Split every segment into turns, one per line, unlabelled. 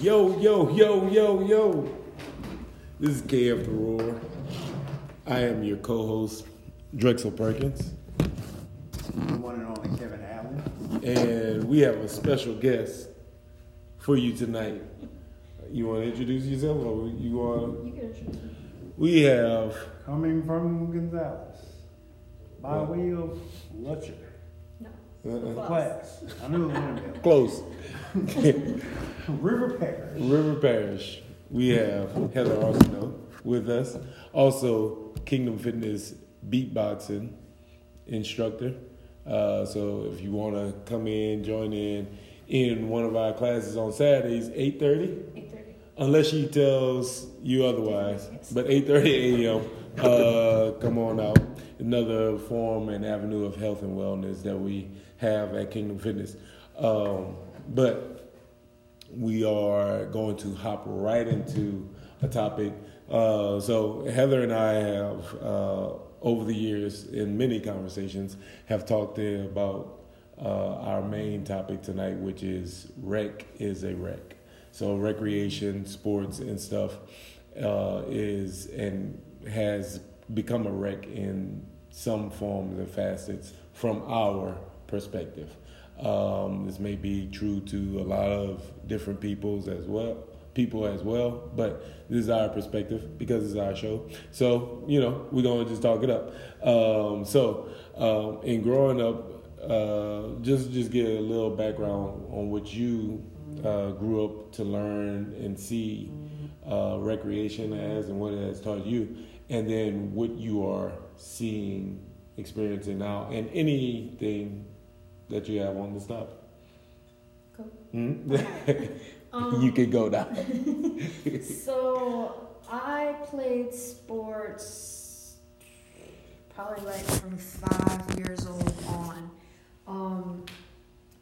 Yo, yo, yo, yo, yo. This is KF The Roar. I am your co host, Drexel Perkins.
The one and only Kevin Allen.
And we have a special guest for you tonight. You want to introduce yourself or you want
You can introduce me.
We have,
Coming from Gonzales. By
Wow.
way of Lutcher.
No.
uh,
Class. I knew it was Winterville.
close,
River Parish.
River Parish. We have Heather Arsenault with us. Also, Kingdom Fitness beatboxing instructor. Uh, so if you want to come in, join in in one of our classes on Saturdays, 8.30,
Eight thirty.
unless she tells you otherwise. But 8.30 a.m., uh, come on out. Another form and avenue of health and wellness that we have at Kingdom Fitness. Um, but we are going to hop right into a topic. Uh, so Heather and I have, uh, over the years, in many conversations, have talked about uh, our main topic tonight, which is rec is a wreck. So recreation, sports, and stuff uh, is and has become a wreck in some forms and facets from our perspective. Um, this may be true to a lot of different peoples as well, people as well, but this is our perspective because it's our show. So you know we're gonna just talk it up. Um, so um, in growing up, uh, just just get a little background on what you uh, grew up to learn and see uh, recreation as and what it has taught you, and then what you are seeing, experiencing now, and anything that you have on this topic.
Cool.
Hmm?
Um,
you can go now.
So I played sports probably like from five years old on. Um,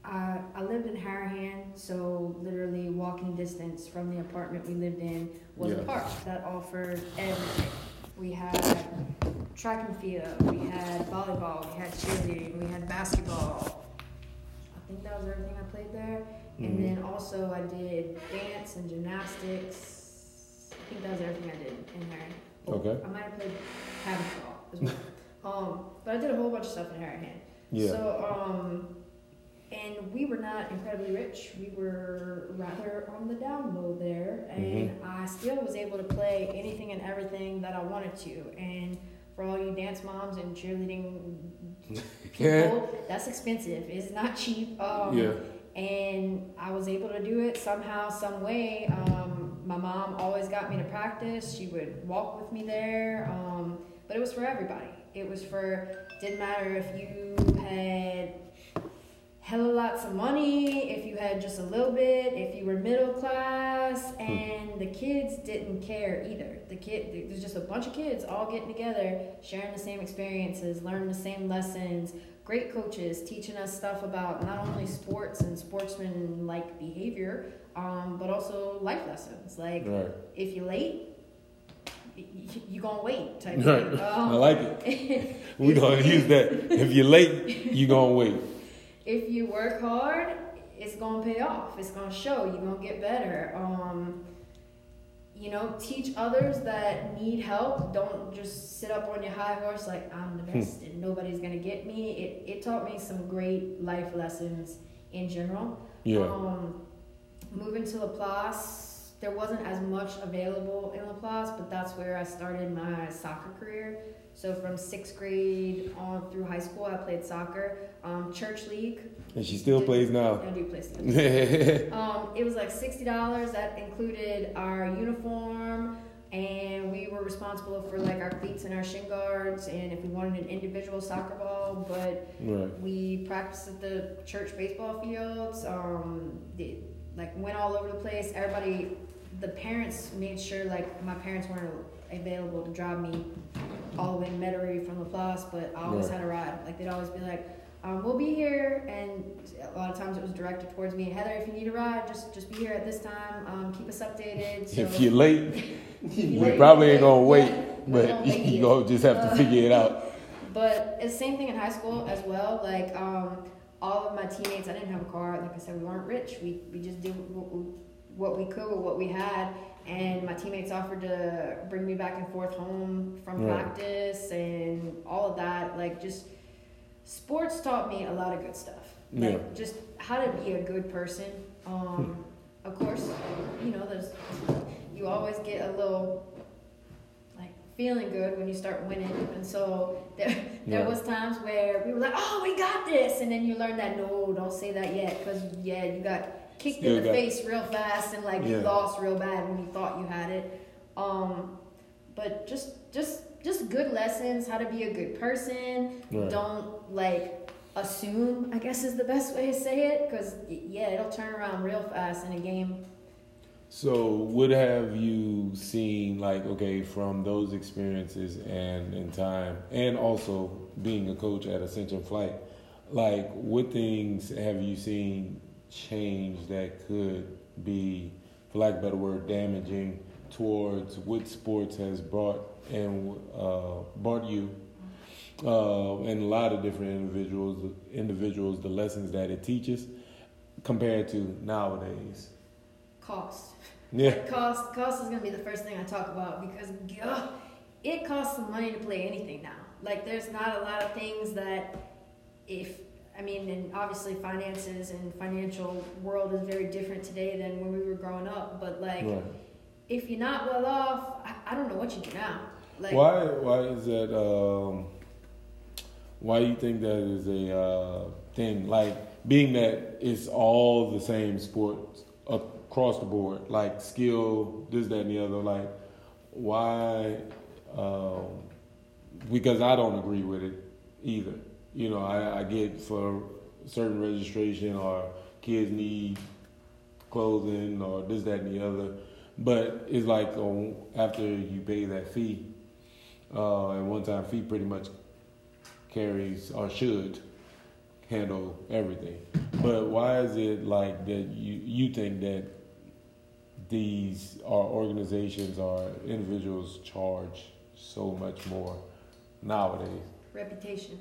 I, I lived in Harahan, so literally walking distance from the apartment we lived in was
Yeah.
a park that offered everything. We had track and field, we had volleyball, we had cheerleading, we had basketball. I think that was everything I played there. And
Mhm.
then also I did dance and gymnastics. I think that was everything I did in there. Oh,
Okay.
I might have played paddleball as well. um, but I did a whole bunch of stuff in Harahan.
Yeah.
So, um, and we were not incredibly rich. We were rather on the down low there, and
Mm-hmm.
I still was able to play anything and everything that I wanted to. And for all you dance moms and cheerleading people, that's expensive. It's not cheap. Um,
yeah.
and I was able to do it somehow, some way. Um, my mom always got me to practice. She would walk with me there, um, but it was for everybody. It was for didn't matter if you had hella lots of money, if you had just a little bit, if you were middle class, and the kids didn't care either. The kid, there's just a bunch of kids all getting together, sharing the same experiences, learning the same lessons. Great coaches teaching us stuff about not only sports and sportsman-like behavior, um, but also life lessons. Like
Right.
if you're late, you gonna wait type
Right.
thing.
I
Um,
like it. We're gonna use that. If you're late, you gonna wait.
If you work hard, it's gonna pay off. It's gonna show. You're gonna get better. Um, you know, teach others that need help. Don't just sit up on your high horse like I'm the best and nobody's gonna get me. It it taught me some great life lessons in general.
Yeah.
Um, moving to Laplace, there wasn't as much available in Laplace, but that's where I started my soccer career. So from sixth grade on through high school, I played soccer. Um, church league,
And she still plays now.
I do play still. Um, it was like sixty dollars. That included our uniform, and we were responsible for like our cleats and our shin guards, and if we wanted an individual soccer ball. But
Right.
we practiced at the church baseball fields. Um, the, like went all over the place. Everybody, the parents made sure like my parents weren't available to drive me all the way to Metairie from Laplace, but I always
Right.
had a ride. Like they'd always be like, um, "We'll be here," and a lot of times it was directed towards me. Heather, if you need a ride, just just be here at this time. Um, keep us updated. So,
If you're late, we
Late,
probably ain't gonna wait,
yeah,
but you gonna just have to
Uh,
figure it out.
But it's the same thing in high school as well. Like um, all of my teammates, I didn't have a car. Like I said, we weren't rich. We we just did what we, what we could with what we had. And my teammates offered to bring me back and forth home from
Right.
practice and all of that. Like just sports taught me a lot of good stuff. Like
Yeah.
just how to be a good person. Um, of course, you know, there's you always get a little like feeling good when you start winning, and so there there
Yeah.
was times where we were like, "Oh, we got this," and then you learn that no, don't say that yet, because yeah, you got kicked
Still
in the face real fast, and like you lost real bad when you thought you had it. Um, but just just just good lessons, how to be a good person.
Right.
Don't like assume. I guess is the best way to say it, because yeah, it'll turn around real fast in a game.
So, what have you seen, like, okay, from those experiences and in time, and also being a coach at Ascension Flight, like, what things have you seen change that could be, for lack of a better word, damaging towards what sports has brought and uh, brought you uh, and a lot of different individuals, individuals, the lessons that it teaches compared to nowadays.
Cost.
Yeah.
Cost cost is gonna be the first thing I talk about because ugh, it costs some money to play anything now. Like there's not a lot of things that if I mean and obviously finances and financial world is very different today than when we were growing up. But like
Right.
if you're not well off, I, I don't know what you do now. Like
why? Why is that? Um, why do you think that is a uh, thing? Like being that it's all the same sports across the board, like skill, this, that, and the other. Like why? Um, because I don't agree with it either. You know, I, I get for certain registration or kids need clothing or this, that, and the other. But it's like um, after you pay that fee, uh, and one time fee pretty much carries or should handle everything. But why is it like that you, you think that these are organizations or individuals charge so much more nowadays?
reputation.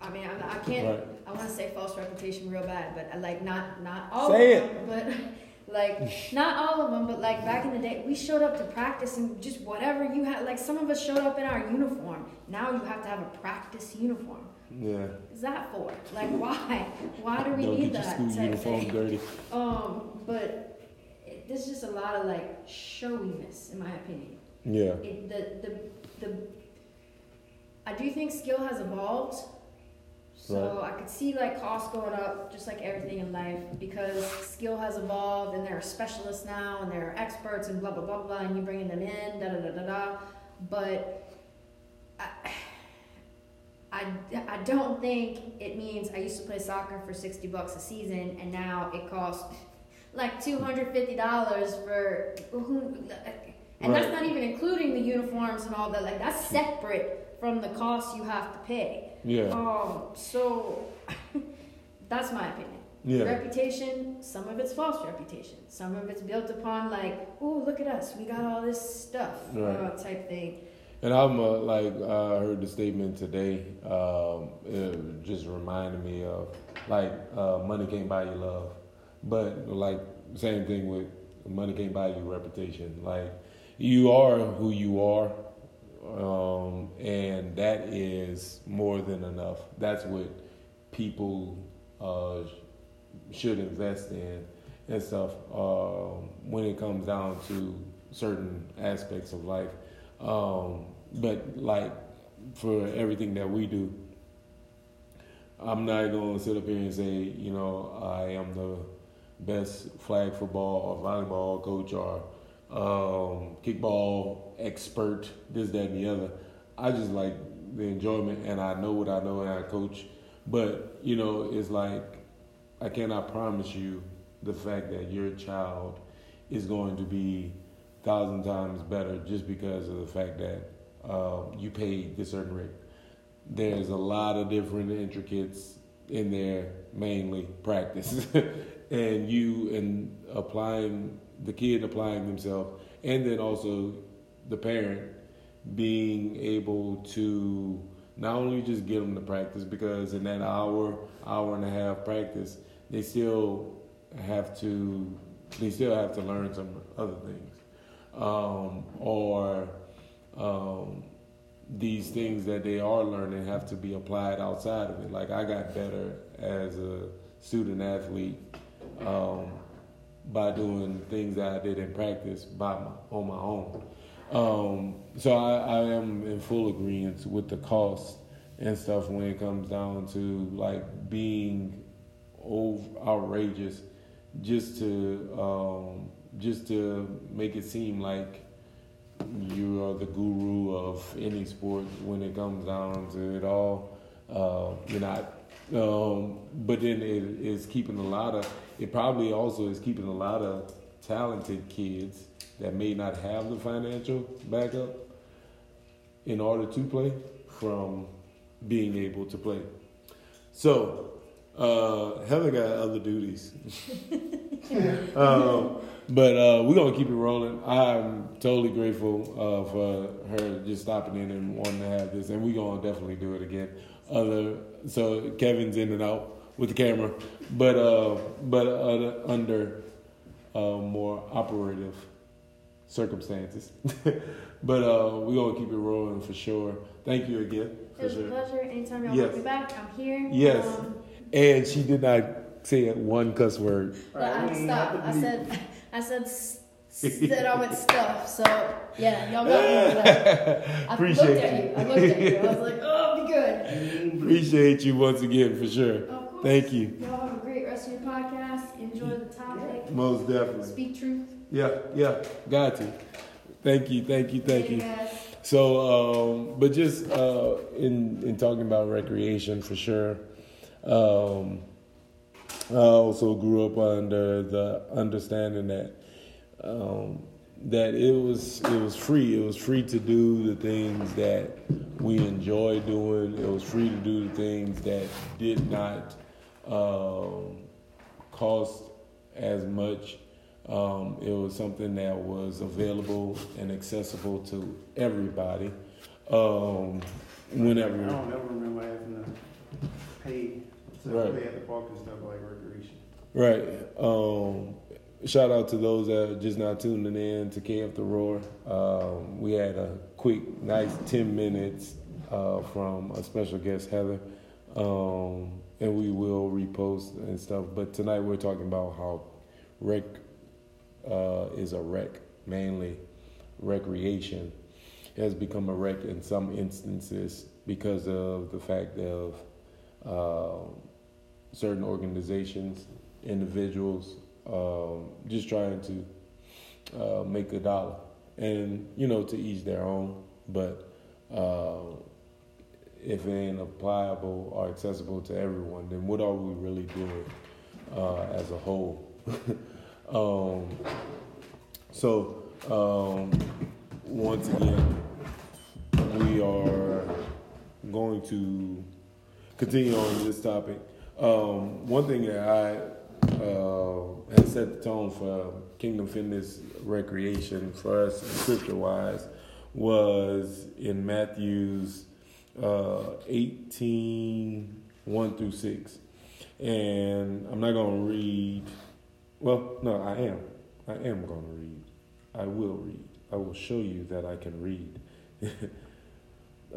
I mean, I, I can't.
Right.
I want to say false reputation real bad, but like not not all
Say
of them, but like not all of them. But like back in the day, we showed up to practice and just whatever you had. Like some of us showed up in our uniform. Now you have to have a practice uniform.
Yeah.
Is that for? Like why? Why do we
Don't
need
get your
that?
school
type
uniform
thing?
dirty.
Um, but it, there's just a lot of like showiness, in my opinion.
Yeah.
It, the, the, the, I do think skill has evolved. So I could see like costs going up, just like everything in life, because skill has evolved and there are specialists now and there are experts and blah blah blah blah, and you bringing them in, da da da da da. But I, I, I don't think it means I used to play soccer for sixty bucks a season and now it costs like two hundred fifty dollars for who, and that's not even including the uniforms and all that. Like that's separate from the cost you have to pay.
Yeah.
Um, so that's my opinion.
Yeah.
Reputation, some of it's false reputation. Some of it's built upon like, oh, look at us, we got all this stuff,
Right.
uh, type thing.
And I'm uh, like I heard the statement today. Um, it just reminded me of like uh, money can't buy you love, but like same thing with money can't buy you reputation. Like you are who you are, um, and that is more than enough. That's what people uh, should invest in and stuff um, when it comes down to certain aspects of life. Um, but like for everything that we do, I'm not going to sit up here and say, you know, I am the best flag football or volleyball coach or um, kickball expert, this, that, and the other. I just like the enjoyment and I know what I know and I coach. But, you know, it's like I cannot promise you the fact that your child is going to be thousand times better just because of the fact that uh, you paid this certain rate. There's a lot of different intricates in there, mainly practice, and you and applying the kid applying themselves, and then also the parent being able to not only just get them to practice because in that hour, hour and a half practice, they still have to, they still have to learn some other things, um, or um, these things that they are learning have to be applied outside of it. Like I got better as a student athlete um, by doing things that I did in practice by my, on my own. Um, so I, I am in full agreement with the cost and stuff when it comes down to like being over, outrageous just to um, just to make it seem like you are the guru of any sport when it comes down to it all. Uh, you're not, um, but then it is keeping a lot of. It probably also is keeping a lot of talented kids that may not have the financial backup in order to play from being able to play. So, uh, Heather got other duties. um, but uh, we're gonna keep it rolling. I'm totally grateful uh, for her just stopping in and wanting to have this, and we're gonna definitely do it again. Other so Kevin's in and out with the camera, but uh, but uh, under uh, more operative circumstances. but uh, we're gonna keep it rolling for sure. Thank you again.
It was
sure.
a pleasure. Anytime y'all
Yes.
want me back, I'm here.
Yes.
Um,
And she did not say one cuss word.
but I stopped. I said, I said, s- said I went stuff. So yeah, y'all got me for. I
Appreciate
looked at you. I looked at you. I was like, oh, be good.
Appreciate you once again for sure.
Of course.
Thank you.
Y'all have a great rest of your podcast. Enjoy the topic.
Most definitely.
Speak truth.
Yeah, yeah, got to. Thank you, thank you, thank you. So, um, but just uh, in in talking about recreation for sure. Um, I also grew up under the understanding that um, that it was it was free. It was free to do the things that we enjoy doing. It was free to do the things that did not um, cost as much. Um, it was something that was available and accessible to everybody. Um, whenever I
don't ever remember having to pay to
Right.
play at the park and stuff like recreation.
Right. Um, shout out to those that are just now tuning in to KF The Roar. Um, we had a quick, nice 10 minutes uh, from a special guest, Heather. Um, and we will repost and stuff. But tonight we're talking about how rec uh, is a wreck, mainly recreation, has become a wreck in some instances because of the fact of uh, certain organizations, individuals, um, just trying to uh, make a dollar. And, you know, to each their own. But if it ain't applicable or accessible to everyone, then what are we really doing uh, as a whole? um, so, um, once again, we are going to continue on this topic. Um, one thing that I uh, set the tone for Kingdom Fitness Recreation for us, scripture wise, was in Matthew's uh, 18 1 through 6. And I'm not going to read, well, no, I am. I am going to read. I will read. I will show you that I can read.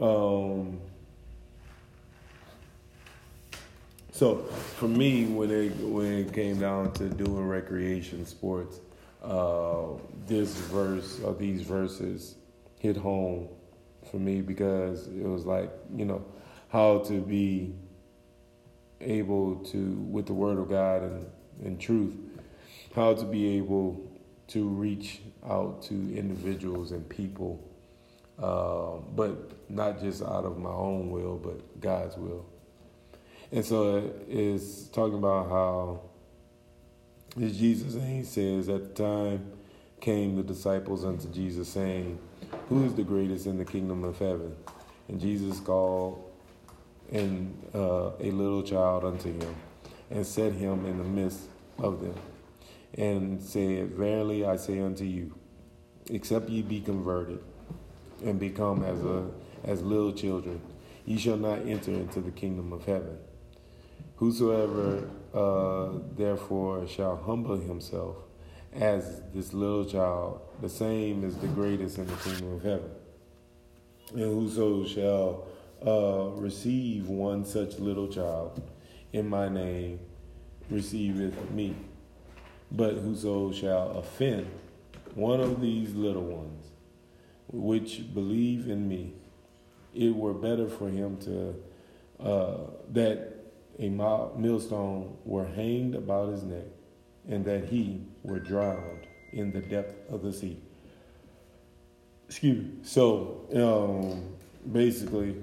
um, So for me, when it when it came down to doing recreation sports, uh, this verse or these verses hit home for me because it was like you know how to be able to with the word of God and, and truth, how to be able to reach out to individuals and people, uh, but not just out of my own will, but God's will. And so it's talking about how Jesus, and he says, At the time came the disciples unto Jesus, saying, Who is the greatest in the kingdom of heaven? And Jesus called and uh, a little child unto him, and set him in the midst of them, and said, Verily I say unto you, except ye be converted and become as a as little children, ye shall not enter into the kingdom of heaven. Whosoever uh, therefore shall humble himself as this little child, the same is the greatest in the kingdom of heaven. And whoso shall uh, receive one such little child in my name receiveth me. But whoso shall offend one of these little ones, which believe in me, it were better for him to uh, that a millstone were hanged about his neck, and that he were drowned in the depth of the sea. Excuse me. So, um, basically,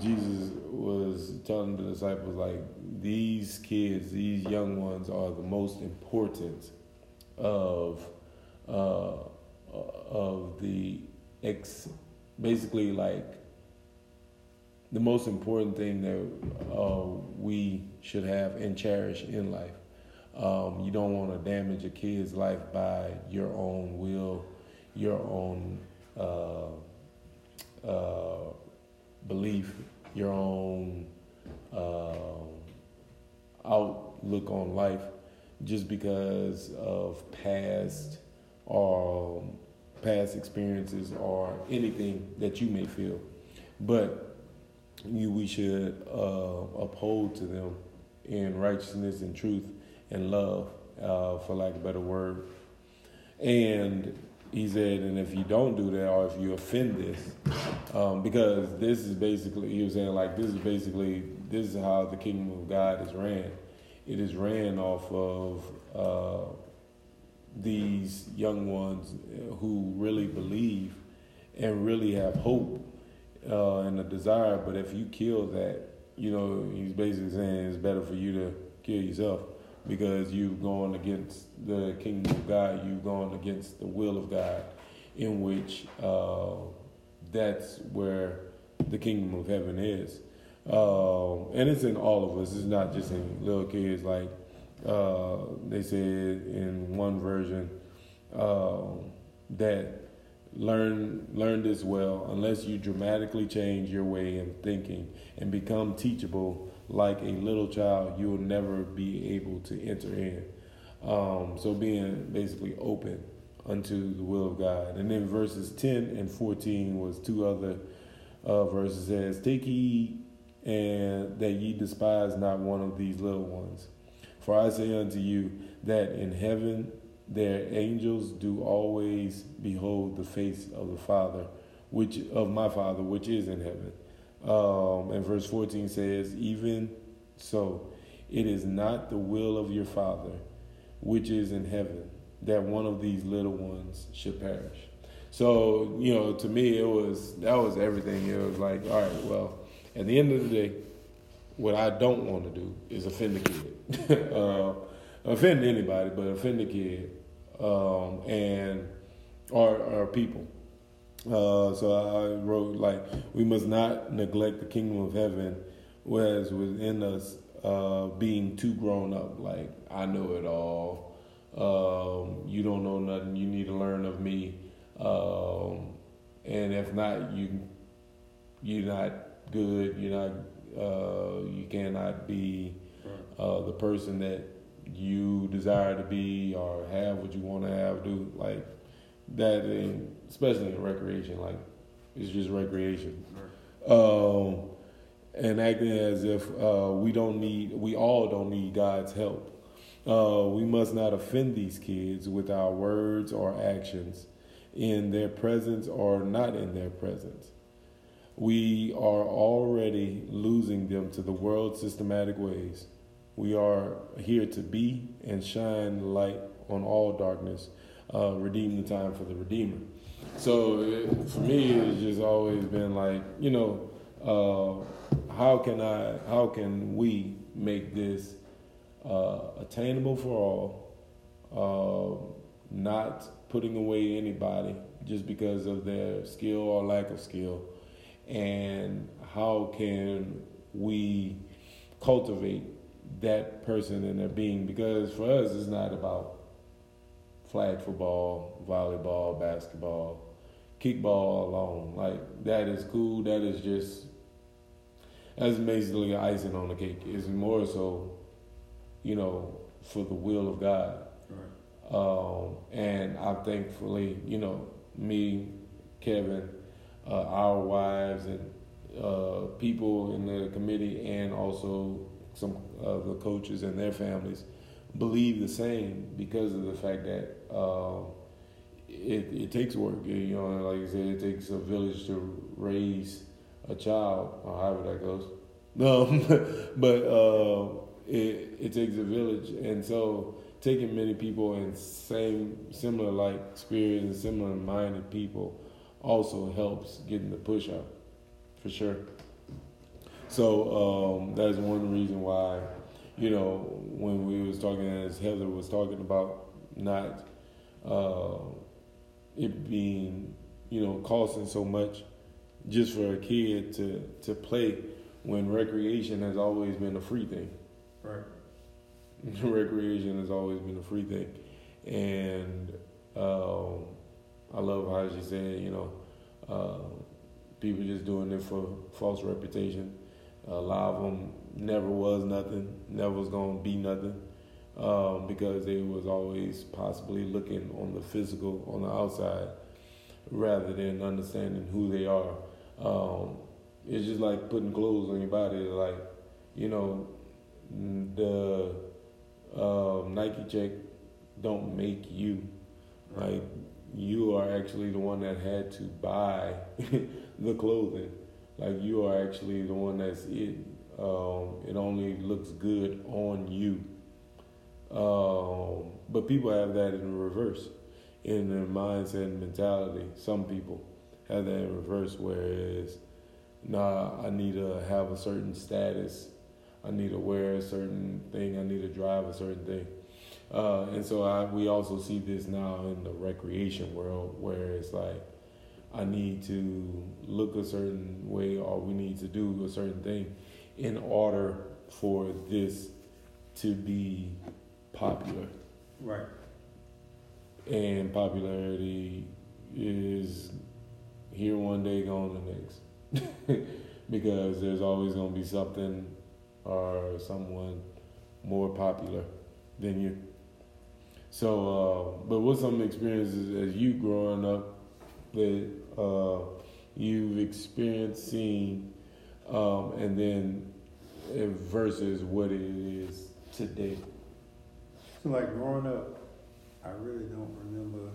Jesus was telling the disciples, like, these kids, these young ones, are the most important of uh, of the ex, basically like the most important thing that uh, we should have and cherish in life. Um, you don't want to damage a kid's life by your own will, your own uh, uh, belief, your own uh, outlook on life, just because of past or past experiences or anything that you may feel. But you, we should uh, uphold to them in righteousness and truth and love, uh, for lack of a better word. And he said, and if you don't do that, or if you offend this, um, because this is basically, he was saying, like, this is basically, this is how the kingdom of God is ran. It is ran off of uh, these young ones who really believe and really have hope uh, and a desire. But if you kill that, you know, he's basically saying it's better for you to kill yourself because you've gone against the kingdom of God, you've gone against the will of God, in which uh, that's where the kingdom of heaven is. Uh, and it's in all of us. It's not just in little kids. Like uh, they said in one version uh, that learn learn this well unless you dramatically change your way of thinking and become teachable like a little child, you will never be able to enter in. Um, so being basically open unto the will of God. And then verses 10 and 14 was two other uh, verses says, Take heed and that ye despise not one of these little ones. For I say unto you that in heaven their angels do always behold the face of the Father, which of my Father which is in heaven. Um, and verse 14 says, Even so, it is not the will of your Father which is in heaven that one of these little ones should perish. So, you know, to me, it was that was everything. It was like, all right, well, at the end of the day, what I don't want to do is offend the kid, uh, offend anybody, but offend the kid um, and our, or people. Uh, so I wrote like we must not neglect the kingdom of heaven, whereas within us uh, being too grown up. Like I know it all. Um, you don't know nothing. You need to learn of me. Um, and if not, you you're not good. You're not. Uh, you cannot be uh, the person that you desire to be or have what you want to have. Do like that, in, especially in recreation. Like it's just recreation. Um, and acting as if uh, we don't need, we all don't need God's help. Uh, we must not offend these kids with our words or actions in their presence or not in their presence. We are already losing them to the world's systematic ways. We are here to be and shine light on all darkness, uh, redeem the time for the Redeemer. So it, for me, it's just always been like, you know, uh, how can I, how can we make this uh, attainable for all, uh, not putting away anybody just because of their skill or lack of skill, and how can we cultivate that person and their being? Because for us, it's not about flag football, volleyball, basketball kickball alone. Like that is cool. That is just that's basically icing on the cake. It's more so you know, for the will of God.
Right.
Um, and I thankfully, you know, me, Kevin, uh, our wives, and uh, people in the committee, and also some of the coaches and their families believe the same because of the fact that um, it, it takes work. You know, like you said, it takes a village to raise a child, or however that goes. Um, but uh, it it takes a village, and so taking many people and same similar like spirit and similar minded people also helps getting the push out for sure. So um, that's one reason why, you know, when we was talking as Heather was talking about not uh, it being, you know, costing so much just for a kid to to play when recreation has always been a free thing.
Right.
recreation has always been a free thing, and um, I love how she said, you know, uh, people just doing it for false reputation. A lot of them never was nothing, never was gonna be nothing, um, because they was always possibly looking on the physical, on the outside, rather than understanding who they are. Um, it's just like putting clothes on your body, like you know, the um, Nike check don't make you. Like you are actually the one that had to buy the clothing. Like you are actually the one that's it. Um, it only looks good on you. Um, but people have that in reverse in their mindset and mentality. Some people have that in reverse, whereas, nah, I need to have a certain status I need to wear a certain thing. I need to drive a certain thing. Uh, and so I, we also see this now in the recreation world where it's like, I need to look a certain way or we need to do a certain thing in order for this to be popular.
Right.
And popularity is here one day, gone the next. because there's always going to be something or someone more popular than you. So, uh, but what's some experiences as you growing up that uh, you've experienced seeing, um, and then versus what it is today?
So, like growing up, I really don't remember.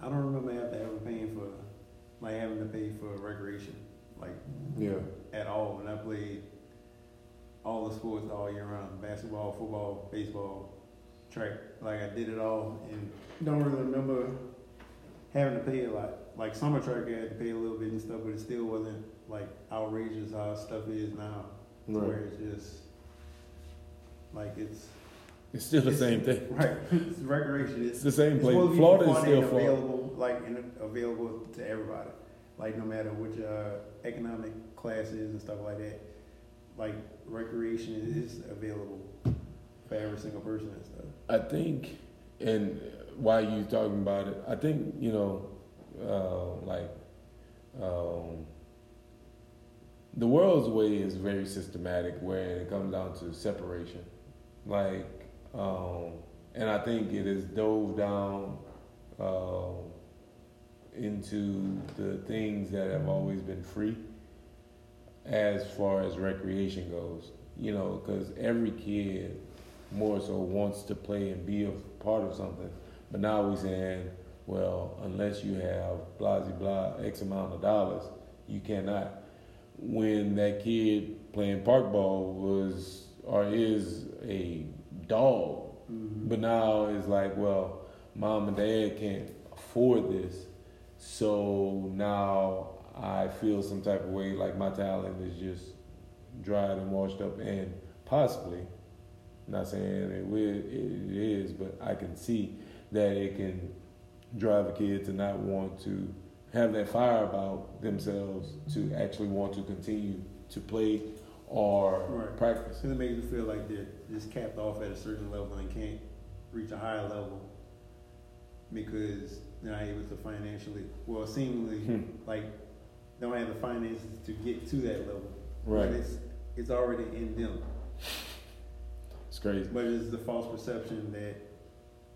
I don't remember having to ever paying for, like having to pay for recreation, like
yeah,
at all. When I played all the sports all year round basketball, football, baseball, track. Like I did it all and don't really remember having to pay a lot. Like summer track, I had to pay a little bit and stuff, but it still wasn't like outrageous how stuff is now. Right. Where it's just like it's.
It's still the
it's,
same thing.
Right. It's recreation.
It's, the same place. Florida is still
available, like available to everybody. Like no matter which uh, economic classes and stuff like that like recreation is available for every single person and stuff.
I think, and while you talking about it, I think you know, uh, like, um, the world's way is very systematic where it comes down to separation, like, um, and I think it has dove down. Uh, into the things that have always been free as far as recreation goes. You know, because every kid more so wants to play and be a part of something. But now we're saying, well, unless you have blah blah X amount of dollars, you cannot. When that kid playing park ball was or is a dog, mm-hmm. but now it's like, well, mom and dad can't afford this, so now I feel some type of way like my talent is just dried and washed up, and possibly, not saying it, will, it is, but I can see that it can drive a kid to not want to have that fire about themselves to actually want to continue to play or right. practice.
And it makes you feel like they're just capped off at a certain level and can't reach a higher level because they're not able to financially, well, seemingly, hmm. like don't have the finances to get to that level.
Right.
But it's it's already in them.
It's crazy.
But it's the false perception that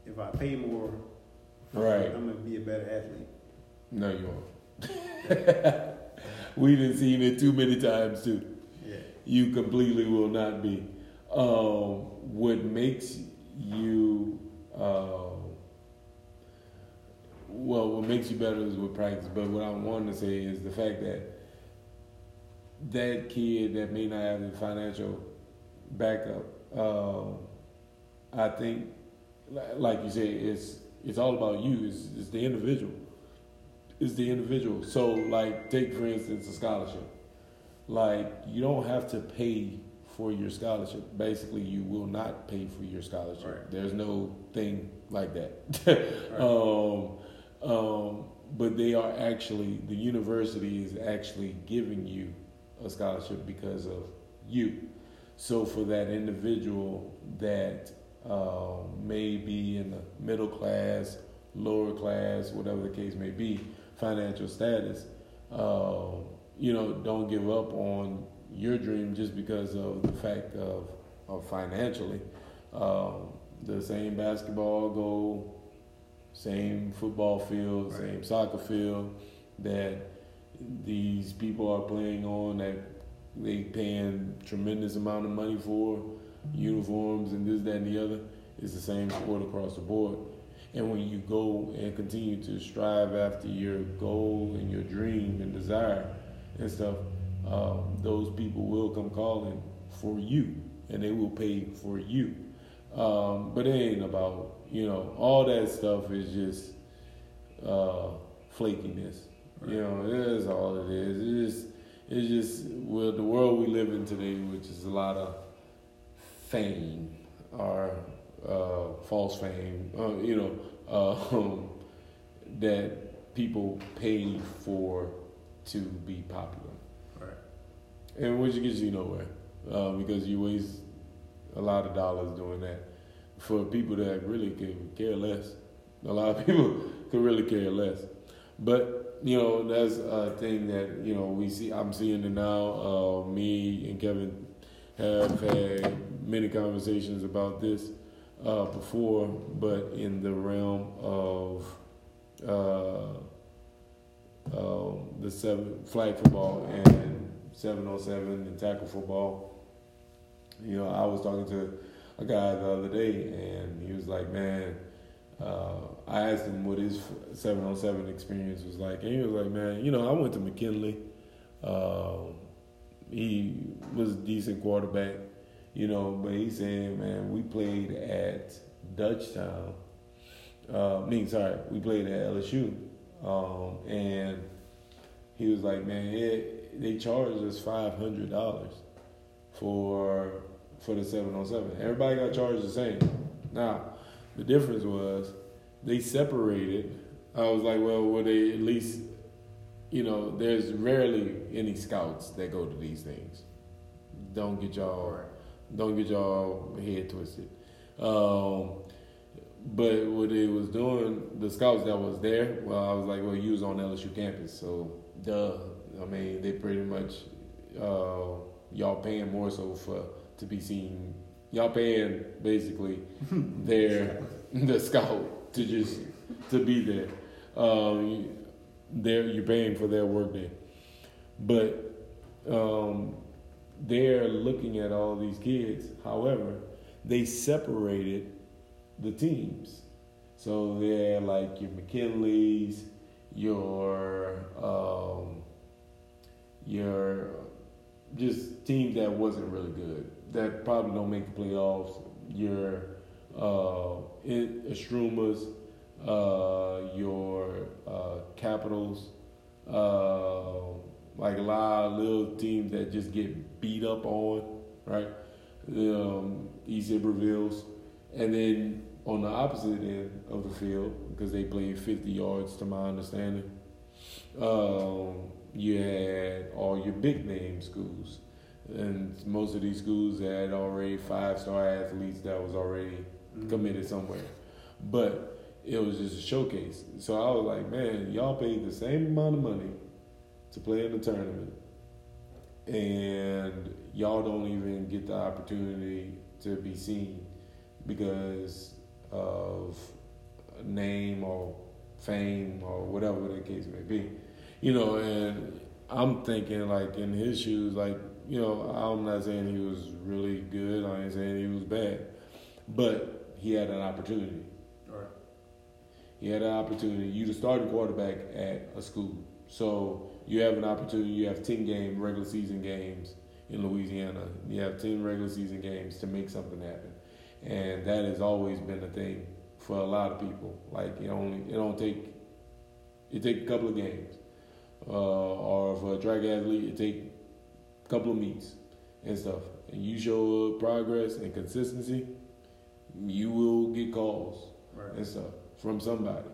if I pay more,
Right.
I'm gonna be a better athlete.
No, you won't. We've been seeing it too many times too. You completely will not be. Um, what makes you uh, well, what makes you better is with practice. But what I wanted to say is the fact that that kid that may not have the financial backup, um, I think, like you say, it's it's all about you. It's, it's the individual. It's the individual. So, like, take for instance a scholarship. Like, you don't have to pay for your scholarship. Basically, you will not pay for your scholarship.
Right.
There's no thing like that.
Right.
um, um, but they are actually the university is actually giving you a scholarship because of you. So for that individual that uh, may be in the middle class, lower class, whatever the case may be, financial status, uh, you know, don't give up on your dream just because of the fact of, of financially. Um, the same basketball goal, same football field,
Right.
same soccer field that these people are playing on that they paying tremendous amount of money for uniforms and this, that, and the other. It's the same sport across the board. And when you go and continue to strive after your goal and your dream and desire and stuff, um, those people will come calling for you and they will pay for you. Um, but it ain't about, you know, all that stuff is just uh, flakiness. You know, it is all it is. It's just, it's just well, the world we live in today, which is a lot of fame or uh, false fame, uh, you know, uh, um, that people pay for to be popular,
Right.
and which gets you nowhere uh, because you waste a lot of dollars doing that for people that really could care less. A lot of people could really care less, but you know that's a thing that you know we see. I'm seeing it now. Uh, me and Kevin have had many conversations about this uh, before, but in the realm of uh, um, the seven flag football and seven on seven and tackle football. You know, I was talking to a guy the other day, and he was like, "Man." Uh, I asked him what his seven on seven experience was like, and he was like, "Man, you know, I went to McKinley. Um, he was a decent quarterback, you know, but he said, man, we played at Dutchtown. Uh, I mean, sorry, we played at LSU, um, and he was like, man, it, they charged us five hundred dollars for for the seven on seven. Everybody got charged the same. Now, the difference was they separated. I was like, well, were they at least, you know, there's rarely any scouts that go to these things. Don't get y'all, don't get y'all head twisted. Um, but what they was doing, the scouts that was there, well, I was like, well, you was on LSU campus, so duh. I mean, they pretty much uh, y'all paying more so for to be seen. Y'all paying basically their the scout to just to be there. Um, they're you're paying for their work day, but um, they're looking at all these kids. However, they separated the teams. So they're like your McKinleys, your um, your just teams that wasn't really good, that probably don't make the playoffs. Your uh, Strumas, uh, your uh, Capitols, uh, like a lot of little teams that just get beat up on, right? Um, East Ibervilles, and then on the opposite end of the field, because they played 50 yards to my understanding, um, you had all your big name schools. And most of these schools had already five star athletes that was already committed somewhere. But it was just a showcase. So I was like, man, y'all paid the same amount of money to play in the tournament. And y'all don't even get the opportunity to be seen because of name or fame or whatever the case may be. You know, and I'm thinking like in his shoes, like, you know, I'm not saying he was really good, I ain't saying he was bad. But he had an opportunity.
Right.
He had an opportunity. You the starting quarterback at a school. So you have an opportunity, you have ten game regular season games in Louisiana. You have ten regular season games to make something happen. And that has always been a thing for a lot of people. Like it only it don't take it take a couple of games. Uh, or for a track athlete it take a couple of meets and stuff. And you show progress and consistency, you will get calls
Right.
and stuff from somebody.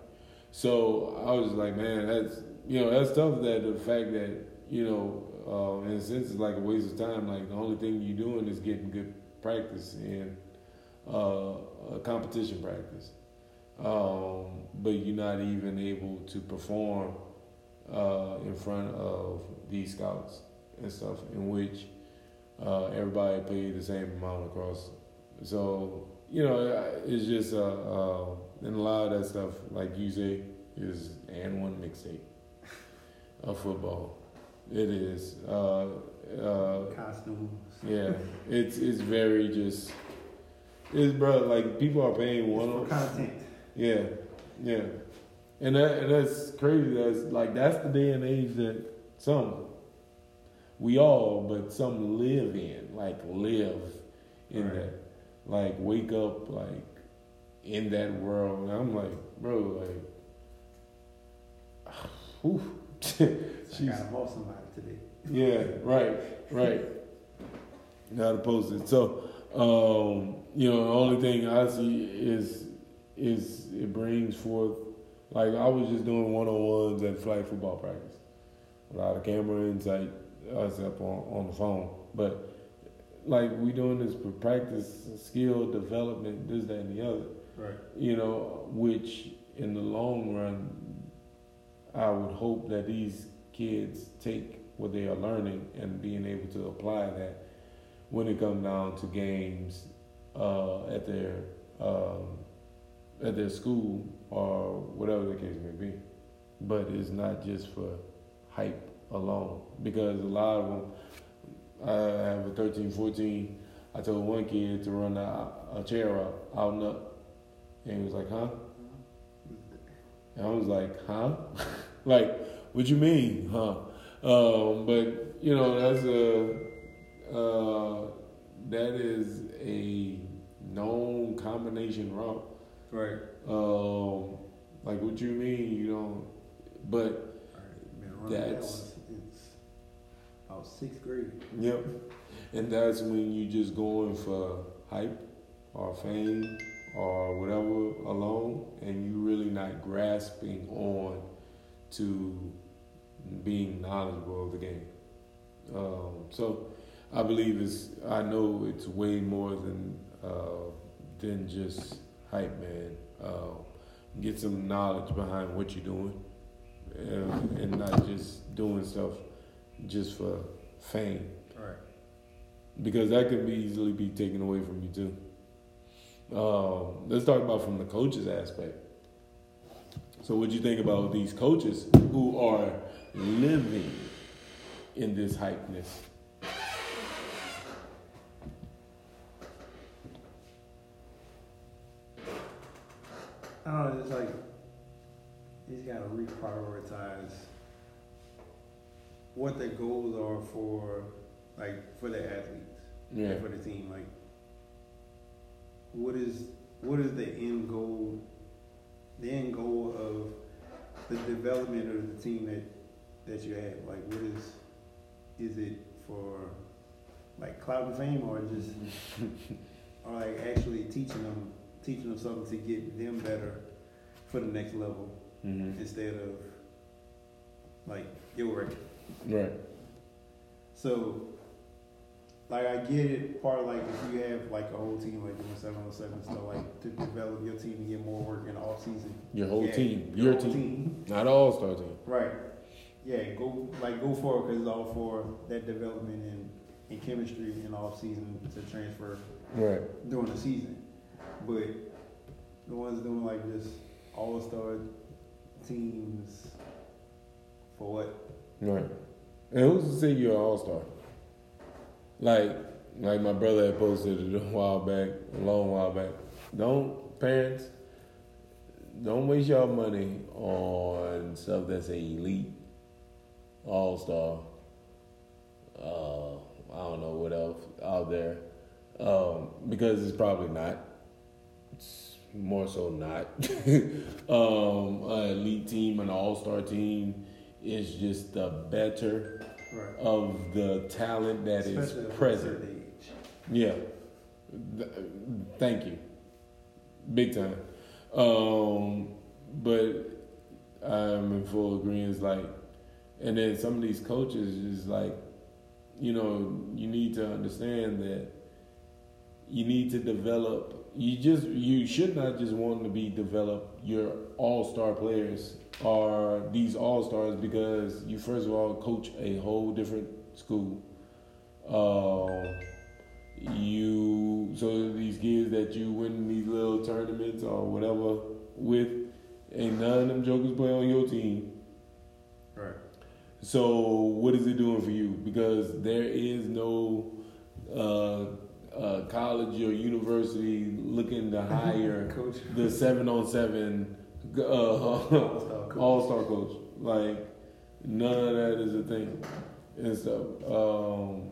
So I was like, man, that's you know that's tough. That the fact that you know, uh, in a sense, it's like a waste of time. Like the only thing you're doing is getting good practice and uh, uh, competition practice, um, but you're not even able to perform uh, in front of these scouts and stuff, in which uh, everybody paid the same amount across. So you know, it's just uh, uh, and a lot of that stuff, like you say, is AND1 mixtape of football. It is. Uh, uh,
Costumes.
yeah, it's it's very just. It's bro, like people are paying one.
For content.
Yeah, yeah, and that and that's crazy. That's like that's the day and age that some we all, but some live in, like live in
Right.
that, like wake up like in that world. And I'm like, bro, like, whew.
I
She's
gotta ball somebody today.
yeah, right, right. Gotta post it. So, um, you know, the only thing I see is is it brings forth like I was just doing one on ones at flag football practice. A lot of camera insight us up on, on the phone. But like we doing this for practice skill development, this, that and the other
Right.
you know, which in the long run, I would hope that these kids take what they are learning and being able to apply that when it comes down to games uh, at their um, at their school or whatever the case may be. But it's not just for hype alone because a lot of them. I have a 13, 14. I told one kid to run a, a chair out, out and up. And he was like, huh? And I was like, huh? like, what you mean, huh? Um, but, you know, that's a, uh, that is a known combination route.
Right.
Um, like, what you mean, you know, but,
running that
That's-
one since about sixth grade.
yep. And that's when you're just going for hype or fame or whatever alone, and you're really not grasping on to being knowledgeable of the game. Um, so I believe it's. I know it's way more than uh, than just hype, man. Uh, get some knowledge behind what you're doing, and, and not just doing stuff just for fame
Right.
because that could be easily be taken away from you too. Um, let's talk about from the coaches aspect. So, what do you think about these coaches who are living in this hypeness?
I don't know, it's like he's got to reprioritize what their goals are for, like, for the athletes,
Yeah,
and for the team. Like, what is what is the end goal? The end goal of the development of the team that that you have. Like, what is is it for, like, cloud and fame, or just or like actually teaching them teaching them something to get them better for the next level
hmm
instead of like your record.
Right,
So like I get it part like if you have like a whole team like doing seven on seven stuff like to develop your team and get more work in the off season.
your whole
Yeah,
team, your
whole
team, not all star team.
Right. Yeah, go like go for it because it's all for that development and, and chemistry in off season to transfer
right
during the season. But the ones doing like this all star teams for what?
Right. And who's to say you're an all star? Like like my brother had posted a while back, a long while back. Don't parents don't waste your money on stuff that's a elite all star. Uh, I don't know what else out there. Um, because it's probably not. It's more so not. um, an elite team, an all star team is just the better
Right.
of the talent that is
Especially a
present. Yeah. Th- Thank you. Big time. Um, but I'm in full agreement. Like, and then some of these coaches is like, you know, you need to understand that you need to develop. You just you should not just want to be develop your all star players are these all stars because you first of all coach a whole different school. Um, you so these kids that you win these little tournaments or whatever with, ain't none of them jokers play on your team.
Right.
So what is it doing for you? Because there is no uh, uh, college or university looking to hire
Coach.
the seven on seven uh,
All-star coach.
all star coach. Like none of that is a thing and stuff. Um,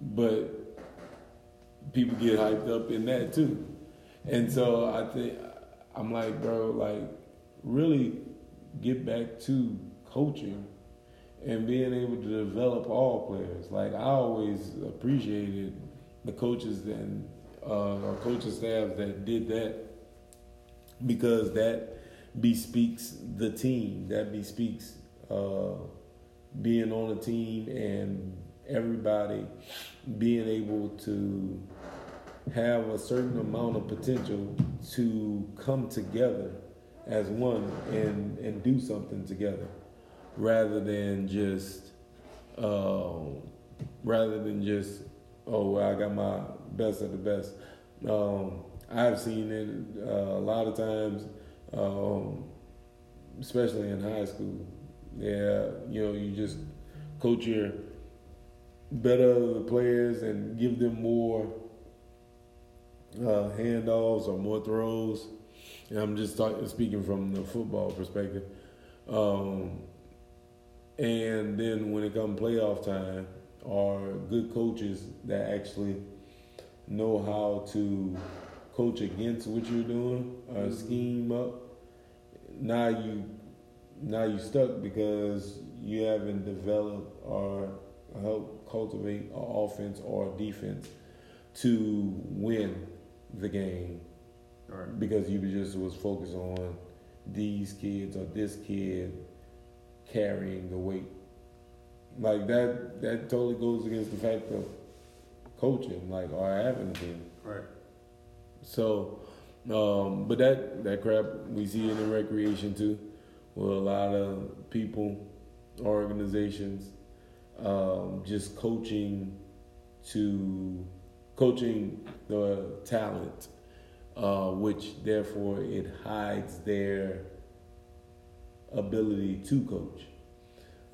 but people get hyped up in that too, and so I think I'm like, bro, like really get back to coaching and being able to develop all players. Like I always appreciated the coaches and uh, our coaching staff that did that because that bespeaks the team. That bespeaks uh, being on a team and everybody being able to have a certain amount of potential to come together as one and and do something together rather than just um, rather than just oh well, I got my best of the best. Um, I've seen it uh, a lot of times, um, especially in high school. Yeah, you know, you just coach your better the players and give them more uh, handoffs or more throws. And I'm just talking, speaking from the football perspective. Um, and then when it comes playoff time, are good coaches that actually know how to coach against what you're doing or scheme up. Now you, now you stuck because you haven't developed or helped cultivate an offense or defense to win the game
Right.
because you just was focused on these kids or this kid carrying the weight. Like that that totally goes against the fact of coaching, like or having a team.
Right.
So um, but that that crap we see it in recreation too, with a lot of people, organizations, um, just coaching to coaching the talent uh, which therefore it hides their ability to coach.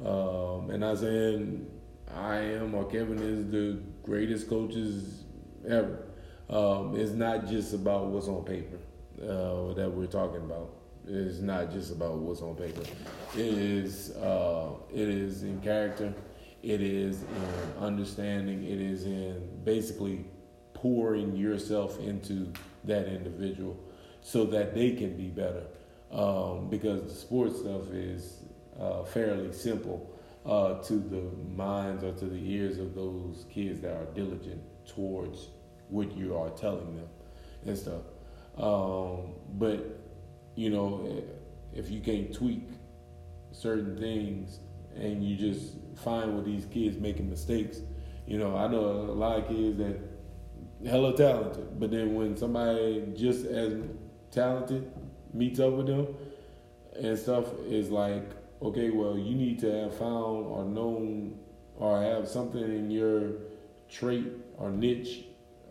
Um, and I'm saying I am or Kevin is the greatest coaches ever. Um, it's not just about what's on paper uh, that we're talking about. It's not just about what's on paper. It is uh, it is in character. It is in understanding. It is in basically pouring yourself into that individual so that they can be better. Um, because the sports stuff is uh, fairly simple uh, to the minds or to the ears of those kids that are diligent towards what you are telling them and stuff. Um, but you know, if you can't tweak certain things and you just find with these kids making mistakes, you know, I know a lot of kids that hella talented, but then when somebody just as talented meets up with them and stuff is like, okay, well, you need to have found or known or have something in your trait or niche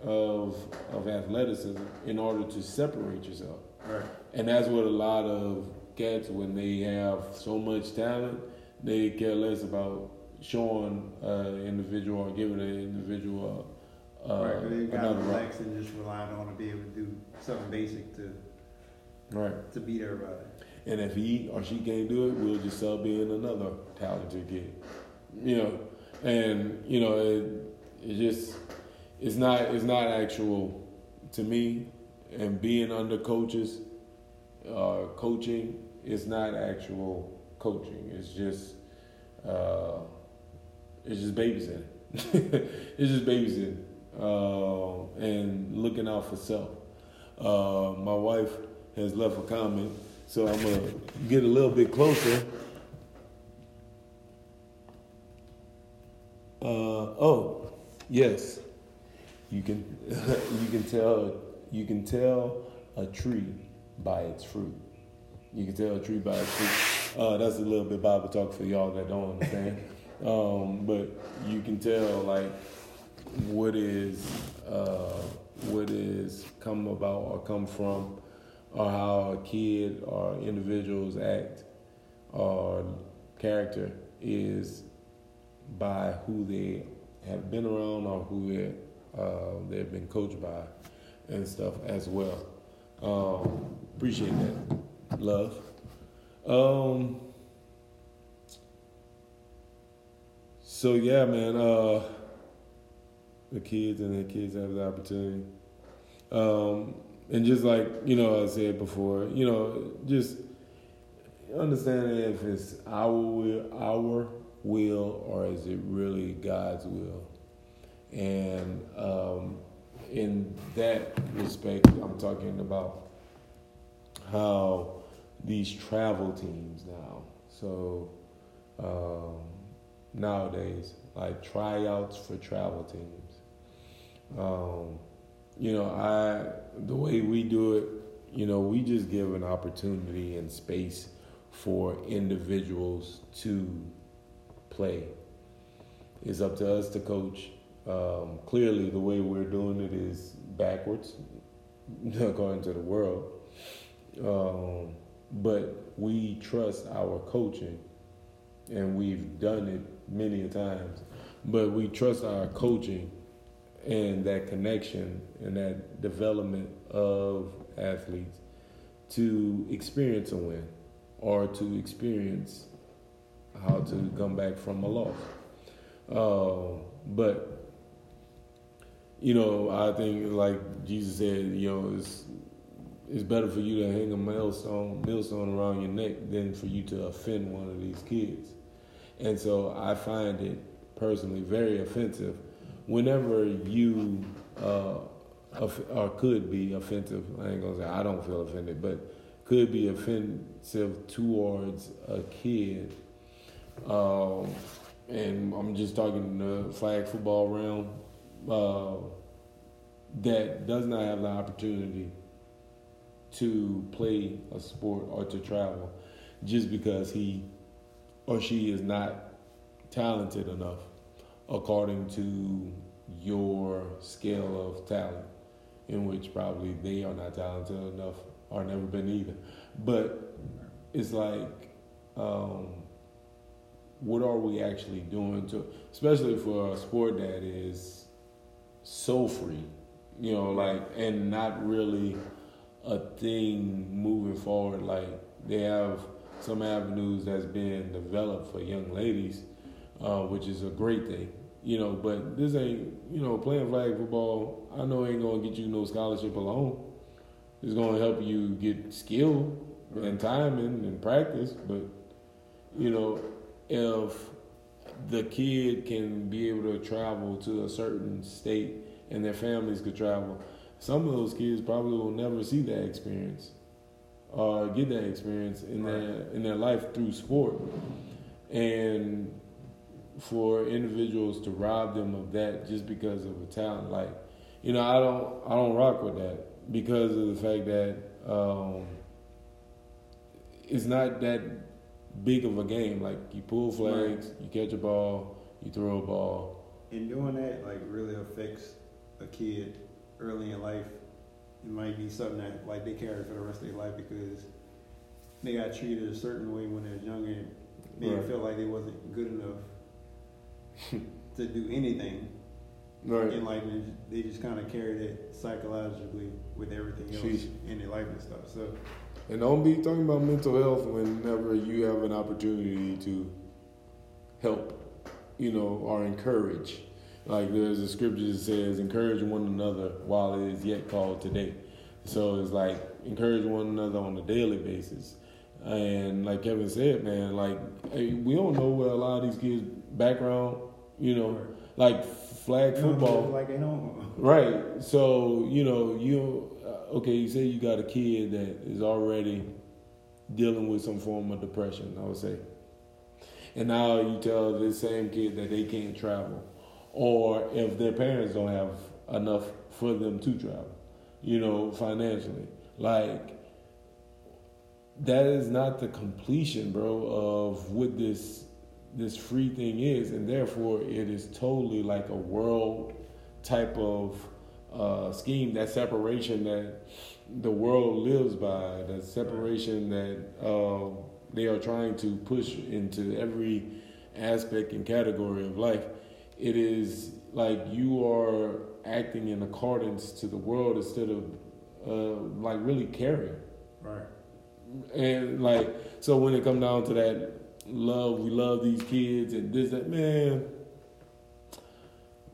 of of athleticism in order to separate yourself.
Right.
And that's what a lot of cats when they have so much talent, they care less about showing an individual or giving an individual uh,
right. They got
another rock.
relax and just relying on to be able to do something basic to
Right.
to beat everybody.
And if he or she can't do it, we'll just sub in another talented kid. You know, and you know, it, it just it's not it's not actual to me. And being under coaches, uh, coaching is not actual coaching. It's just uh, it's just babysitting. it's just babysitting uh, and looking out for self. Uh, my wife has left a comment, so I'm gonna get a little bit closer. Uh, oh, yes, you can you can tell you can tell a tree by its fruit. You can tell a tree by its fruit. Uh, that's a little bit Bible talk for y'all that don't understand. um, but you can tell like what is uh, what is come about or come from or how a kid or individuals act or character is by who they have been around or who uh, they've been coached by and stuff as well. Um, appreciate that. Love. Um, so yeah, man, uh, the kids and the kids have the opportunity. Um, and just like you know, I said before, you know, just understanding if it's our will, our will, or is it really God's will? And um, in that respect, I'm talking about how these travel teams now. So um, nowadays, like tryouts for travel teams. Um, you know, I the way we do it, you know, we just give an opportunity and space for individuals to play. It's up to us to coach. Um, clearly, the way we're doing it is backwards, according to the world. Um, but we trust our coaching, and we've done it many a times. But we trust our coaching and that connection and that development of athletes to experience a win or to experience how to come back from a loss. Uh, but you know, I think like Jesus said, you know, it's it's better for you to hang a millstone millstone around your neck than for you to offend one of these kids. And so I find it personally very offensive whenever you uh, or could be offensive. I ain't gonna say I don't feel offended, but could be offensive towards a kid. Um, and I'm just talking the flag football realm uh, that does not have the opportunity to play a sport or to travel just because he or she is not talented enough according to your scale of talent, in which probably they are not talented enough or never been either. But it's like, um, what are we actually doing to, especially for a sport that is so free, you know, like, and not really a thing moving forward. Like, they have some avenues that's been developed for young ladies, uh, which is a great thing you know, but this ain't, you know, playing flag football, I know ain't gonna get you no scholarship alone. It's gonna help you get skill and timing and practice, but you know, if the kid can be able to travel to a certain state and their families could travel, some of those kids probably will never see that experience or get that experience in their in their life through sport. And for individuals to rob them of that just because of a talent. Like, you know, I don't I don't rock with that because of the fact that um, it's not that big of a game. Like you pull flags, you catch a ball, you throw a ball.
And doing that like really affects a kid early in life, it might be something that like they carry for the rest of their life because they got treated a certain way when they was younger and maybe
Right.
felt like they wasn't good enough to do anything
Right.
in life and they just kind of carried it psychologically with everything else
Sheesh.
in their life and stuff. So
And don't be talking about mental health whenever you have an opportunity to help, you know, or encourage. Like there's a scripture that says, encourage one another while it is yet called today. So it's like encourage one another on a daily basis. And like Kevin said, man, like hey, we don't know where a lot of these kids' background, you know, like flag football.
like they don't.
Right. So you know, you uh, okay? You say you got a kid that is already dealing with some form of depression. I would say, and now you tell this same kid that they can't travel, or if their parents don't have enough for them to travel, you know, financially, like. That is not the completion, bro, of what this this free thing is, and therefore it is totally like a world type of uh, scheme, that separation that the world lives by, that separation that uh, they are trying to push into every aspect and category of life. It is like you are acting in accordance to the world instead of uh, like really caring.
Right.
And like, so when it come down to that love, we love these kids and this, that, man,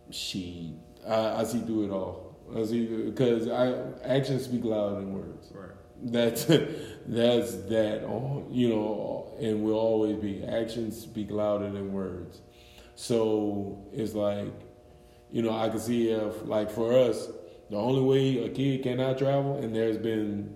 she, I, I see through it all. I see, because I, actions speak louder than words.
Right.
That's, that's that you know, and will always be. Actions speak louder than words. So it's like, you know, I can see if, like, for us, the only way a kid cannot travel, and there's been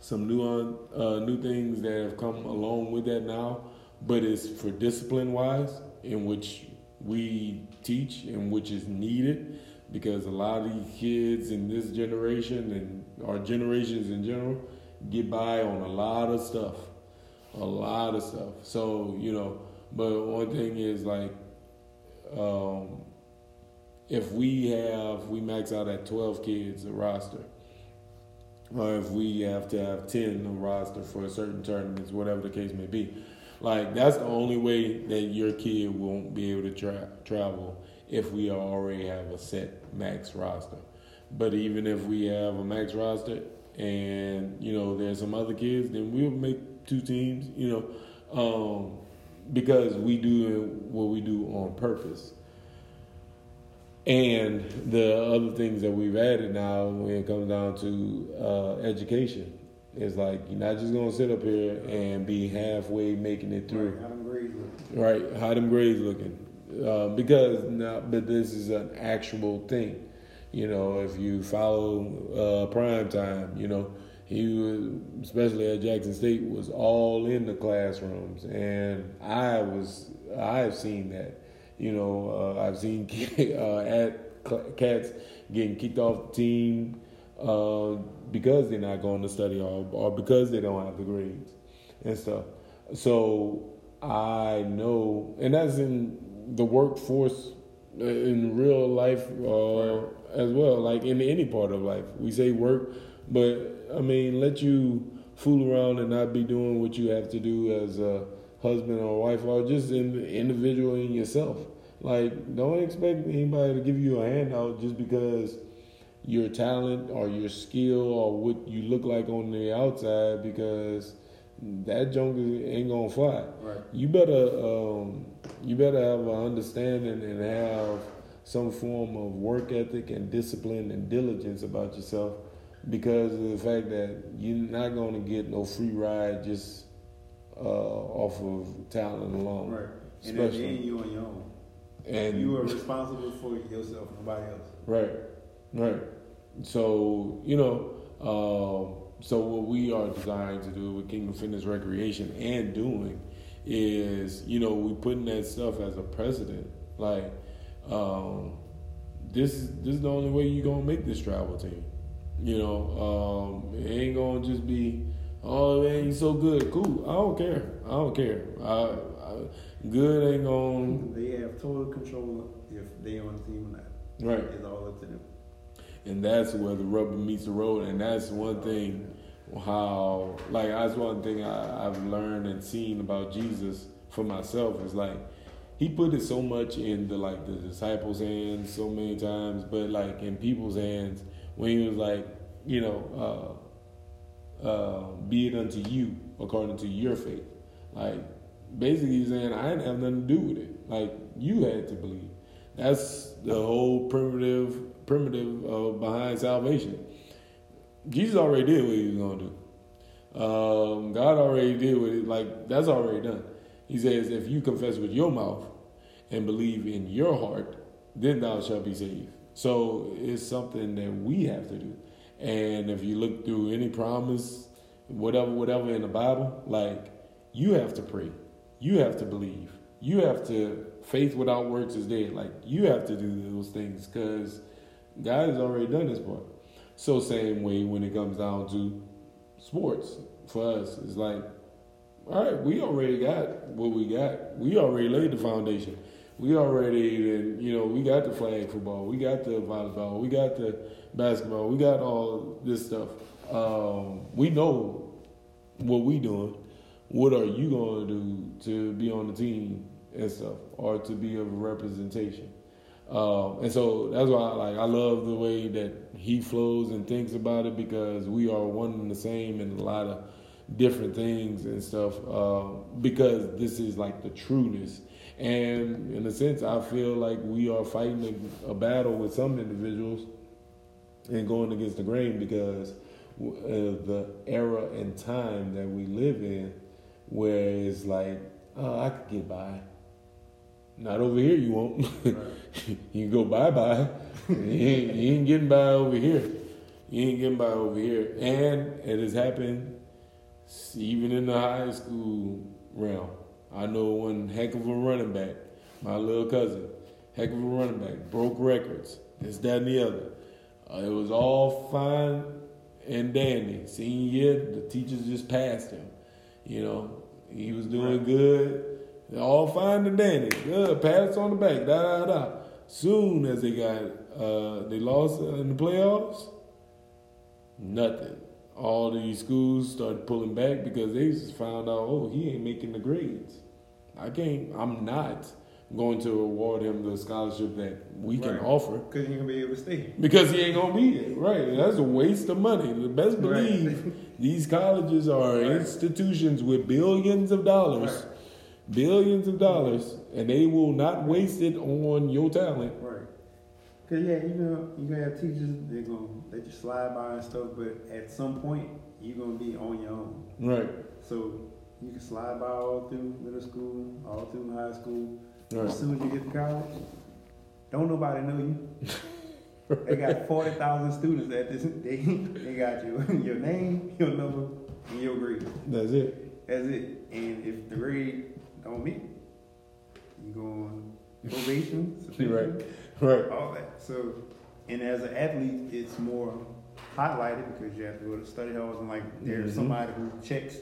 some new on, uh, new things that have come along with that now, but it's for discipline wise, in which we teach and which is needed because a lot of these kids in this generation and our generations in general get by on a lot of stuff, a lot of stuff. So you know, but one thing is like, um, if we have we max out at twelve kids a roster or if we have to have 10 a roster for a certain tournaments, whatever the case may be. Like, that's the only way that your kid won't be able to tra- travel if we already have a set max roster. But even if we have a max roster and, you know, there's some other kids, then we'll make two teams, you know, um, because we do what we do on purpose. And the other things that we've added now, when it comes down to uh, education, is like you're not just gonna sit up here and be halfway making it through,
Right. How them grades look.
right? How them grades looking? Uh, because now, but this is an actual thing. You know, if you follow uh, prime time, you know, he was, especially at Jackson State, was all in the classrooms, and I was, I've seen that. You know, uh, I've seen uh, at cats getting kicked off the team uh, because they're not going to study or, or because they don't have the grades and stuff. So I know, and that's in the workforce uh, in real life uh, as well, like in any part of life. We say work, but I mean, let you fool around and not be doing what you have to do as a husband or wife or just in individual in yourself. Like, don't expect anybody to give you a handout just because your talent or your skill or what you look like on the outside because that junk ain't gonna fly.
Right.
You better um, you better have an understanding and have some form of work ethic and discipline and diligence about yourself because of the fact that you're not gonna get no free ride just uh, off of talent alone.
Right. And at the end, you on your own.
And
you are responsible for yourself, nobody else.
Right, right. So you know, um, so what we are designed to do with Kingdom Fitness Recreation and doing is, you know, we putting that stuff as a precedent. Like, um, this is this is the only way you're gonna make this travel team. You know, um, it ain't gonna just be, oh man, you so good, cool. I don't care. I don't care. I, I, good ain't gonna
They have total control if they on the team or not.
right.
It's all up to them.
And that's where the rubber meets the road. And that's one thing how like that's one thing I, I've learned and seen about Jesus for myself is like he put it so much in the like the disciples' hands so many times, but like in people's hands when he was like, you know, uh, uh, be it unto you according to your faith. Like basically he's saying I didn't have nothing to do with it. Like you had to believe. That's the whole primitive primitive uh, behind salvation. Jesus already did what he was gonna do. Um, God already did what it like that's already done. He says, if you confess with your mouth and believe in your heart, then thou shalt be saved. So it's something that we have to do. And if you look through any promise, whatever, whatever in the Bible, like you have to pray, you have to believe, you have to faith without works is dead. Like you have to do those things because God has already done this part. So same way when it comes down to sports for us, it's like, all right, we already got what we got. We already laid the foundation. We already, you know, we got the flag football, we got the volleyball, we got the basketball, we got all this stuff. Um, we know what we doing. What are you going to do to be on the team and stuff, or to be a representation? Um, and so that's why like I love the way that he flows and thinks about it because we are one and the same in a lot of different things and stuff. Uh, because this is like the trueness, and in a sense, I feel like we are fighting a, a battle with some individuals and going against the grain because uh, the era and time that we live in, where it's like, oh, I could get by not over here, you won't. You can go bye bye. you, ain't, you ain't getting by over here. You ain't getting by over here. And it has happened even in the high school realm. I know one heck of a running back, my little cousin, heck of a running back, broke records, this, that, and the other. Uh, it was all fine and dandy. Senior year, the teachers just passed him. You know, he was doing good all fine and dandy. Good. Pats on the back. Da da da. Soon as they got uh, they lost in the playoffs, nothing. All these schools started pulling back because they just found out, oh, he ain't making the grades. I can't. I'm not going to award him the scholarship that we can offer.
Because he ain't gonna be able to stay.
Because he ain't gonna be there. Right. That's a waste of money. The best believe right. these colleges are right. institutions with billions of dollars. Billions of dollars, and they will not waste it on your talent.
Right. Cause yeah, you know, you gonna have teachers they're gonna let you slide by and stuff, but at some point you're gonna be on your own.
Right.
So you can slide by all through middle school, all through high school. Right. As soon as you get to college, don't nobody know you. they got forty thousand students at this. They they got you your name, your number, and your grade.
That's it.
That's it. And if the grade don't meet. You go on probation,
right, right,
all that. So, and as an athlete, it's more highlighted because you have to go to study halls and like there's mm-hmm. somebody who checks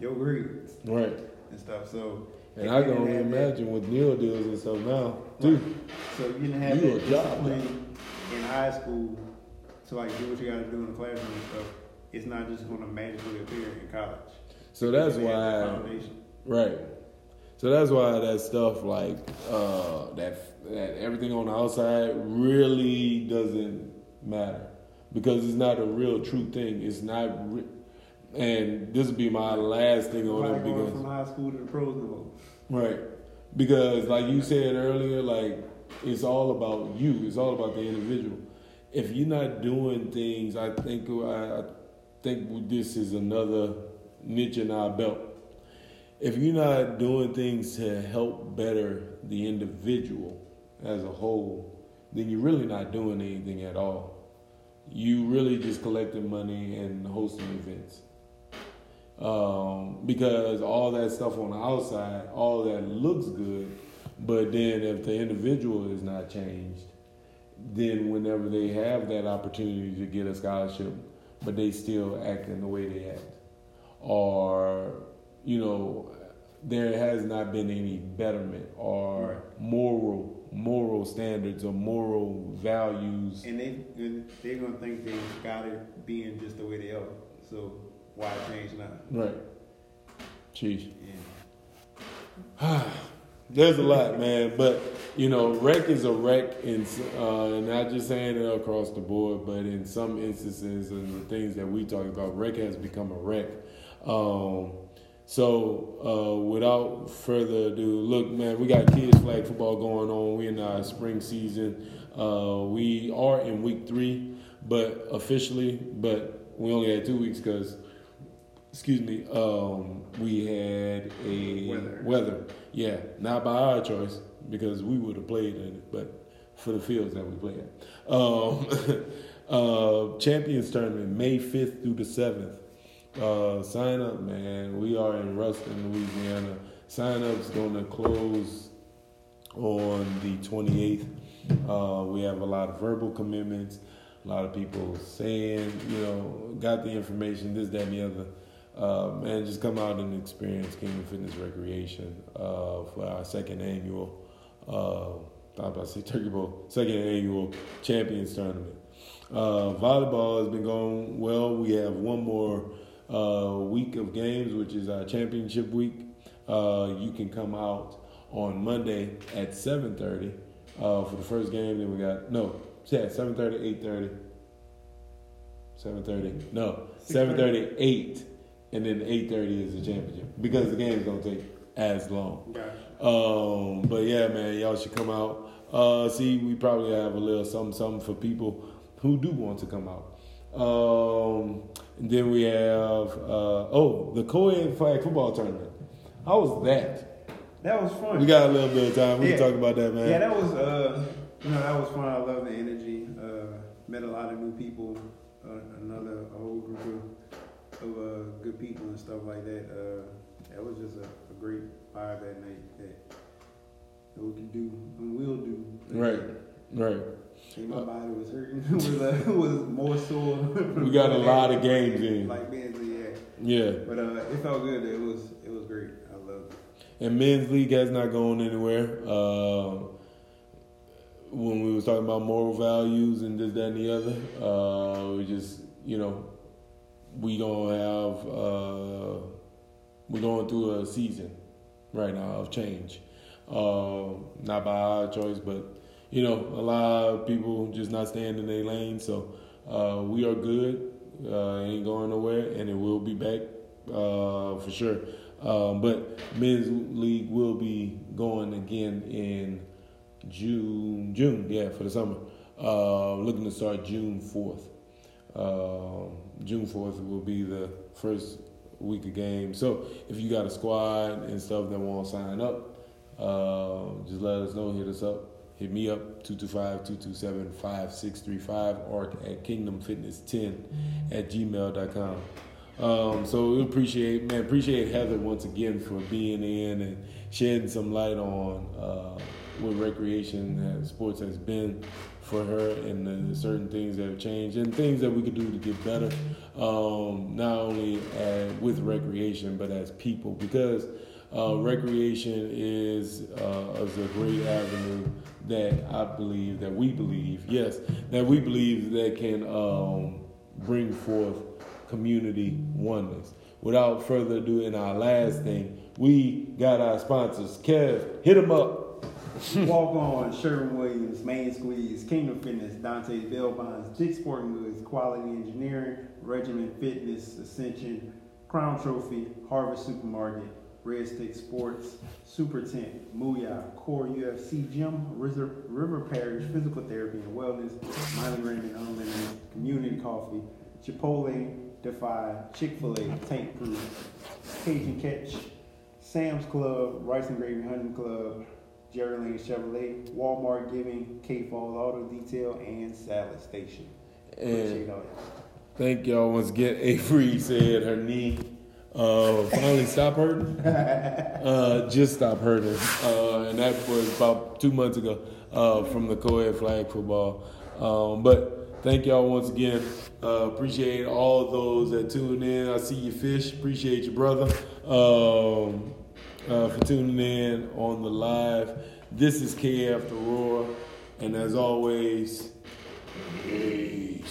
your grades,
right,
and stuff. So.
And I can only imagine that. with meal deals and stuff now, too. Right.
So you didn't have you that job in high school to like do what you got to do in the classroom and stuff. It's not just going to magically appear in college.
So that's why, right? So that's why that stuff like uh, that that everything on the outside really doesn't matter because it's not a real true thing. It's not. Re- and this will be my last thing on it because
from high school to the pros level.
Right, because like you said earlier, like it's all about you. It's all about the individual. If you're not doing things, I think I, I think this is another niche in our belt if you're not doing things to help better the individual as a whole, then you're really not doing anything at all. You really just collecting money and hosting events. Um, because all that stuff on the outside, all that looks good, but then if the individual is not changed, then whenever they have that opportunity to get a scholarship, but they still act in the way they act, or you know, there has not been any betterment or moral moral standards or moral values.
And they they're gonna think they got it being just the way they are. So why change now?
Right. Jeez.
Yeah.
There's a lot, man, but you know, rec is a wreck, in, uh, and not just saying it across the board, but in some instances and the things that we talk about, rec has become a wreck. Um, so, uh, without further ado, look, man, we got kids flag football going on. We in our spring season. Uh, we are in week three, but officially, but we only had two weeks because, excuse me, um, we had a
Weather.
weather. Yeah, not by our choice because we would have played in it, but for the fields that we play at. Um, uh, Champions Tournament, May 5th through the 7th. Uh, sign up, man. We are in Ruston, Louisiana. Sign up's going to close on the 28th. Uh, we have a lot of verbal commitments, a lot of people saying, you know, got the information, this, that, and the other. Uh, man, just come out and experience Kingdom Fitness Recreation uh, for our second annual, uh, I'm about to say Turkey Bowl, second annual Champions Tournament. Uh, volleyball has been going well. We have one more uh, week of games, which is our championship week. Uh, you can come out on Monday at 7:30 uh, for the first game. Then we got no, yeah, 7:30, 8:30, 7:30, no, 7:30, 8, and then 8:30 is the championship because the game's gonna take as long. Um, but yeah, man, y'all should come out. Uh, see, we probably have a little something, something for people who do want to come out. Um, and then we have uh, oh the co-ed flag football tournament. How was that?
That was fun.
We got a little bit of time. We
Yeah.
can talk about that, man.
Yeah, that was uh, you know, that was fun. I love the energy. Uh, met a lot of new people. Uh, another a whole group of, of uh, good people and stuff like that. Uh, that was just a, a great vibe that night that, that we can do and will do.
Right. right.
And my body was hurting. was uh, was more sore.
We got a lot of games in.
Like Bensley, yeah.
Yeah.
But uh, it felt good. It was it was great. I loved it.
And men's league has not gone anywhere. Uh, when we was talking about moral values and this, that, and the other, uh, we just, you know, we don't have, uh, we're going through a season right now of change. Uh, not by our choice, but, you know, a lot of people just not staying in their lane. So uh, we are good. Uh, ain't going nowhere, and it will be back uh, for sure. Um, but men's league will be going again in June. June, yeah, for the summer. Uh, looking to start June fourth. Um June fourth will be the first week of games. So if you got a squad and stuff that want to sign up, uh, just let us know. Hit us up. Hit me up 225-227-5635 or at kingdomfitness10 at gmail.com. Um, so we appreciate, man, appreciate Heather once again for being in and shedding some light on uh, what recreation and sports has been for her and the certain things that have changed and things that we could do to get better, um, not only at, with recreation but as people because uh, recreation is uh, is a great avenue that I believe that we believe yes that we believe that can um, bring forth community oneness. Without further ado, in our last thing, we got our sponsors. Kev, hit them up.
Walk on, Sherwin Williams, Main Squeeze, Kingdom Fitness, Dante Bell Bonds, Jig Sporting Goods, Quality Engineering, Regiment Fitness, Ascension, Crown Trophy, Harvest Supermarket, Red Stick Sports, Super Tent, Mooyah, Core UFC Gym, River, River Parish Physical Therapy and Wellness, Miley Raymond Unlimited, Community Coffee, Chipotle, Defy, Chick-fil-A, Tank Proof, Cajun Catch, Sam's Club, Rice and Gravy Hunting Club, Gerry Lane Chevrolet, Walmart Giving, K Falls Auto Detail, and Salad Station. Appreciate
And
all
thank y'all once again. Avery said her knee uh, finally stop hurting. Uh, just stop hurting. Uh, and that was about two months ago uh, from the co-ed flag football. Um, but thank y'all once again. Uh, appreciate all those that tune in. I see you, Fish. Appreciate you, brother, um, uh, for tuning in on the live. This is KF The Roar, and as always, hey.